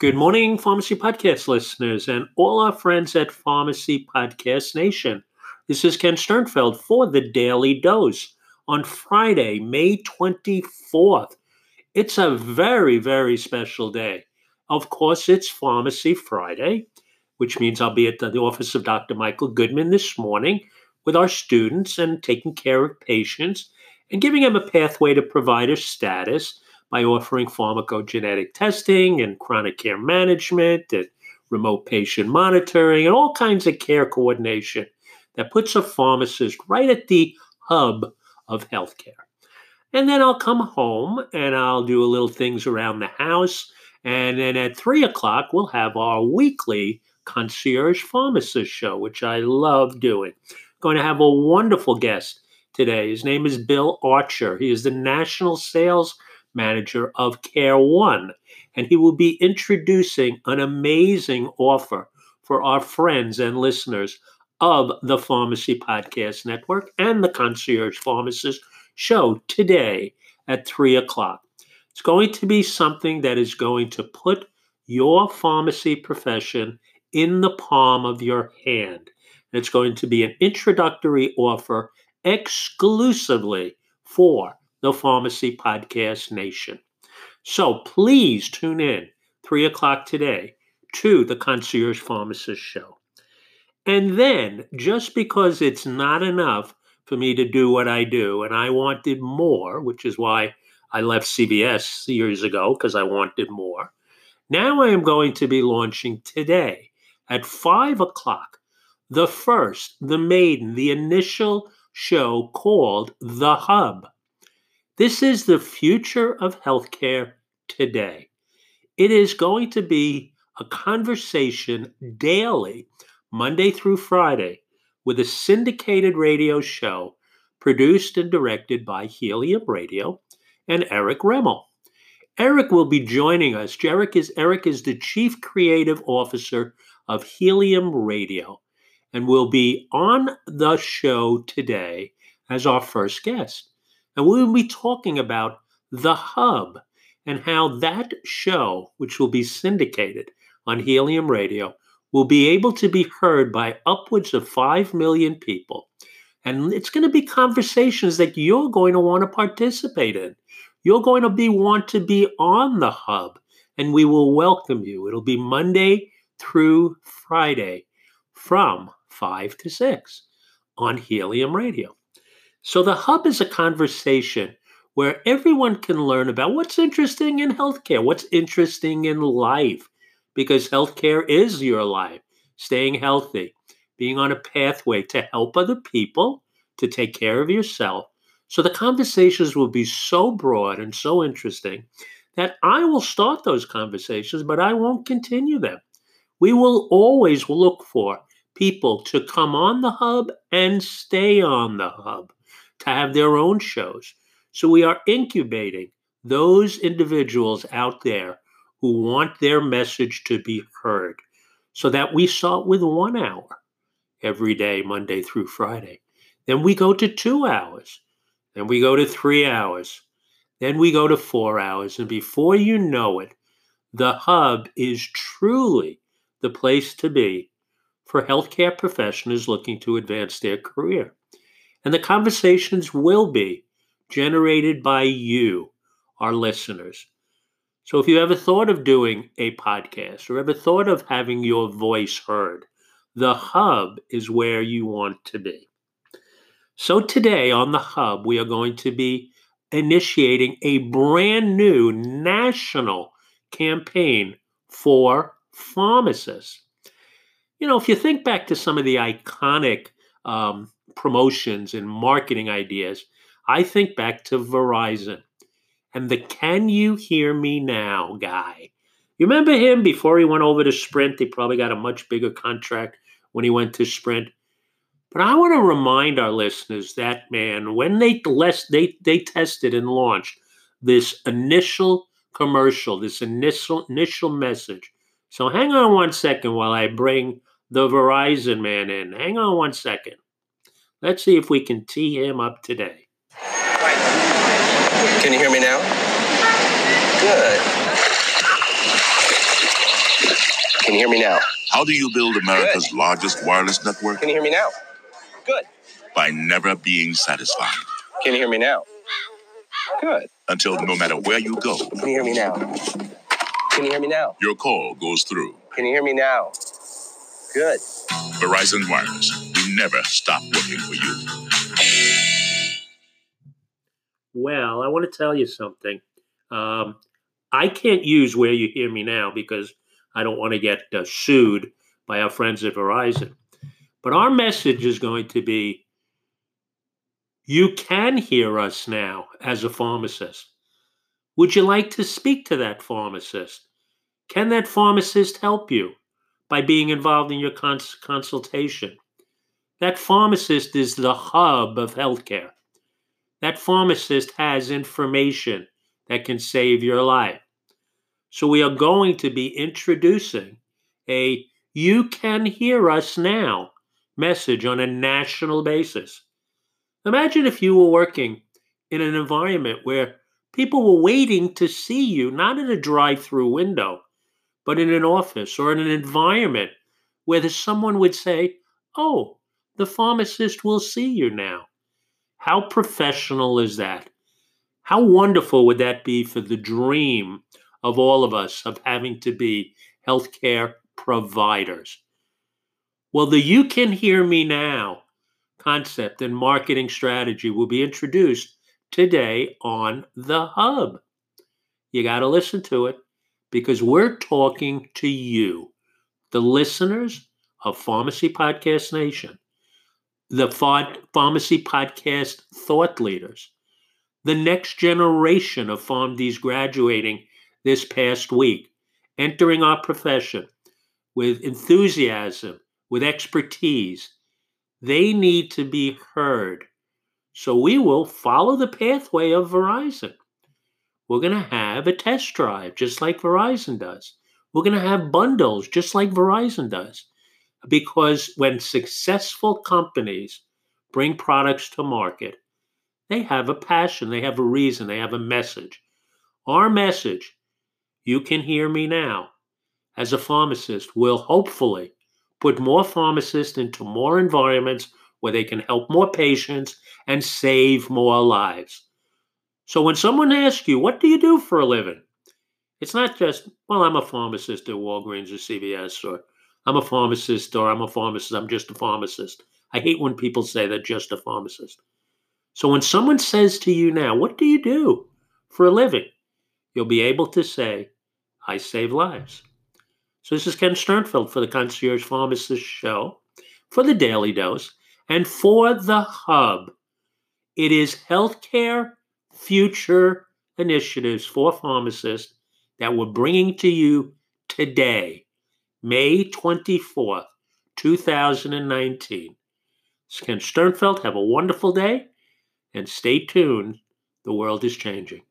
Good morning, Pharmacy Podcast listeners, and all our friends at Pharmacy Podcast Nation. This is Ken Sternfeld for the Daily Dose on Friday, May 24th. It's a very, very special day. Of course, it's Pharmacy Friday, which means I'll be at the office of Dr. Michael Goodman this morning with our students and taking care of patients and giving them a pathway to provider status by offering pharmacogenetic testing and chronic care management and remote patient monitoring and all kinds of care coordination that puts a pharmacist right at the hub of healthcare. And then I'll come home and I'll do a little things around the house. And then at three o'clock, we'll have our weekly concierge pharmacist show, which I love doing. Going to have a wonderful guest today. His name is Bill Archer. He is the national sales manager of Care One, and he will be introducing an amazing offer for our friends and listeners of the Pharmacy Podcast Network and the Concierge Pharmacist show today at 3 o'clock. It's going to be something that is going to put your pharmacy profession in the palm of your hand. It's going to be an introductory offer exclusively for the Pharmacy Podcast Nation. So please tune in, 3 o'clock today, to the Concierge Pharmacist Show. And then, just because it's not enough for me to do what I do, and I wanted more, which is why I left CVS years ago, because I wanted more, now I am going to be launching today at 5 o'clock the first, the maiden, the initial show called The Hub. This is the future of healthcare today. It is going to be a conversation daily, Monday through Friday, with a syndicated radio show produced and directed by Helium Radio and Eric Remmel. Eric will be joining us. Eric is, Eric is the Chief Creative Officer of Helium Radio and will be on the show today as our first guest. And we will be talking about The Hub and how that show, which will be syndicated on Helium Radio, will be able to be heard by upwards of 5 million people. And it's going to be conversations that you're going to want to participate in. You're going to be want to be on the hub and we will welcome you. It'll be Monday through Friday from 5 to 6 on Helium Radio. So the hub is a conversation where everyone can learn about what's interesting in healthcare, what's interesting in life, because healthcare is your life. Staying healthy, being on a pathway to help other people, to take care of yourself. So the conversations will be so broad and so interesting that I will start those conversations, but I won't continue them. We will always look for people to come on the hub and stay on the hub to have their own shows. So we are incubating those individuals out there who want their message to be heard so that we start with one hour every day, Monday through Friday. Then we go to two hours. Then we go to three hours. Then we go to four hours. And before you know it, the hub is truly the place to be for healthcare professionals looking to advance their career. And the conversations will be generated by you, our listeners. So if you ever thought of doing a podcast or ever thought of having your voice heard, the hub is where you want to be. So today on the hub, we are going to be initiating a brand new national campaign for pharmacists. You know, if you think back to some of the iconic um, promotions and marketing ideas, I think back to Verizon and the Can You Hear Me Now guy. You remember him before he went over to Sprint? He probably got a much bigger contract when he went to Sprint. But I want to remind our listeners that man, when they less they they tested and launched this initial commercial, this initial initial message. So hang on one second while I bring the Verizon man in. Hang on one second. Let's see if we can tee him up today. Can you hear me now? Good. Can you hear me now? How do you build America's largest wireless network? Can you hear me now? Good. By never being satisfied. Can you hear me now? Good. Until no matter where you go, Can you hear me now? Can you hear me now? your call goes through. Can you hear me now? Good. Verizon Wireless. Never stop working for you. Well, I want to tell you something. Um, I can't use where you hear me now because I don't want to get uh, sued by our friends at Verizon. But our message is going to be you can hear us now as a pharmacist. Would you like to speak to that pharmacist? Can that pharmacist help you by being involved in your cons- consultation? That pharmacist is the hub of healthcare. That pharmacist has information that can save your life. So we are going to be introducing a you can hear us now message on a national basis. Imagine if you were working in an environment where people were waiting to see you, not in a drive through window, but in an office or in an environment where someone would say, Oh, the pharmacist will see you now. How professional is that? How wonderful would that be for the dream of all of us of having to be healthcare providers? Well, the You Can Hear Me Now concept and marketing strategy will be introduced today on The Hub. You got to listen to it because we're talking to you, the listeners of Pharmacy Podcast Nation, the Ph- Pharmacy Podcast thought leaders, the next generation of PharmDs graduating this past week, entering our profession with enthusiasm, with expertise. They need to be heard. So we will follow the pathway of Verizon. We're going to have a test drive just like Verizon does. We're going to have bundles just like Verizon does. Because when successful companies bring products to market, they have a passion, they have a reason, they have a message. Our message, you can hear me now, as a pharmacist, will hopefully put more pharmacists into more environments where they can help more patients and save more lives. So when someone asks you, what do you do for a living? It's not just, well, I'm a pharmacist at Walgreens or CVS, or I'm a pharmacist, or I'm a pharmacist, I'm just a pharmacist. I hate when people say they're just a pharmacist. So when someone says to you now, what do you do for a living? You'll be able to say, I save lives. So this is Ken Sternfeld for the Concierge Pharmacist Show, for the Daily Dose, and for the Hub. It is healthcare future initiatives for pharmacists that we're bringing to you today, May 24th, 2019. This Ken Sternfeld. Have a wonderful day and stay tuned. The world is changing.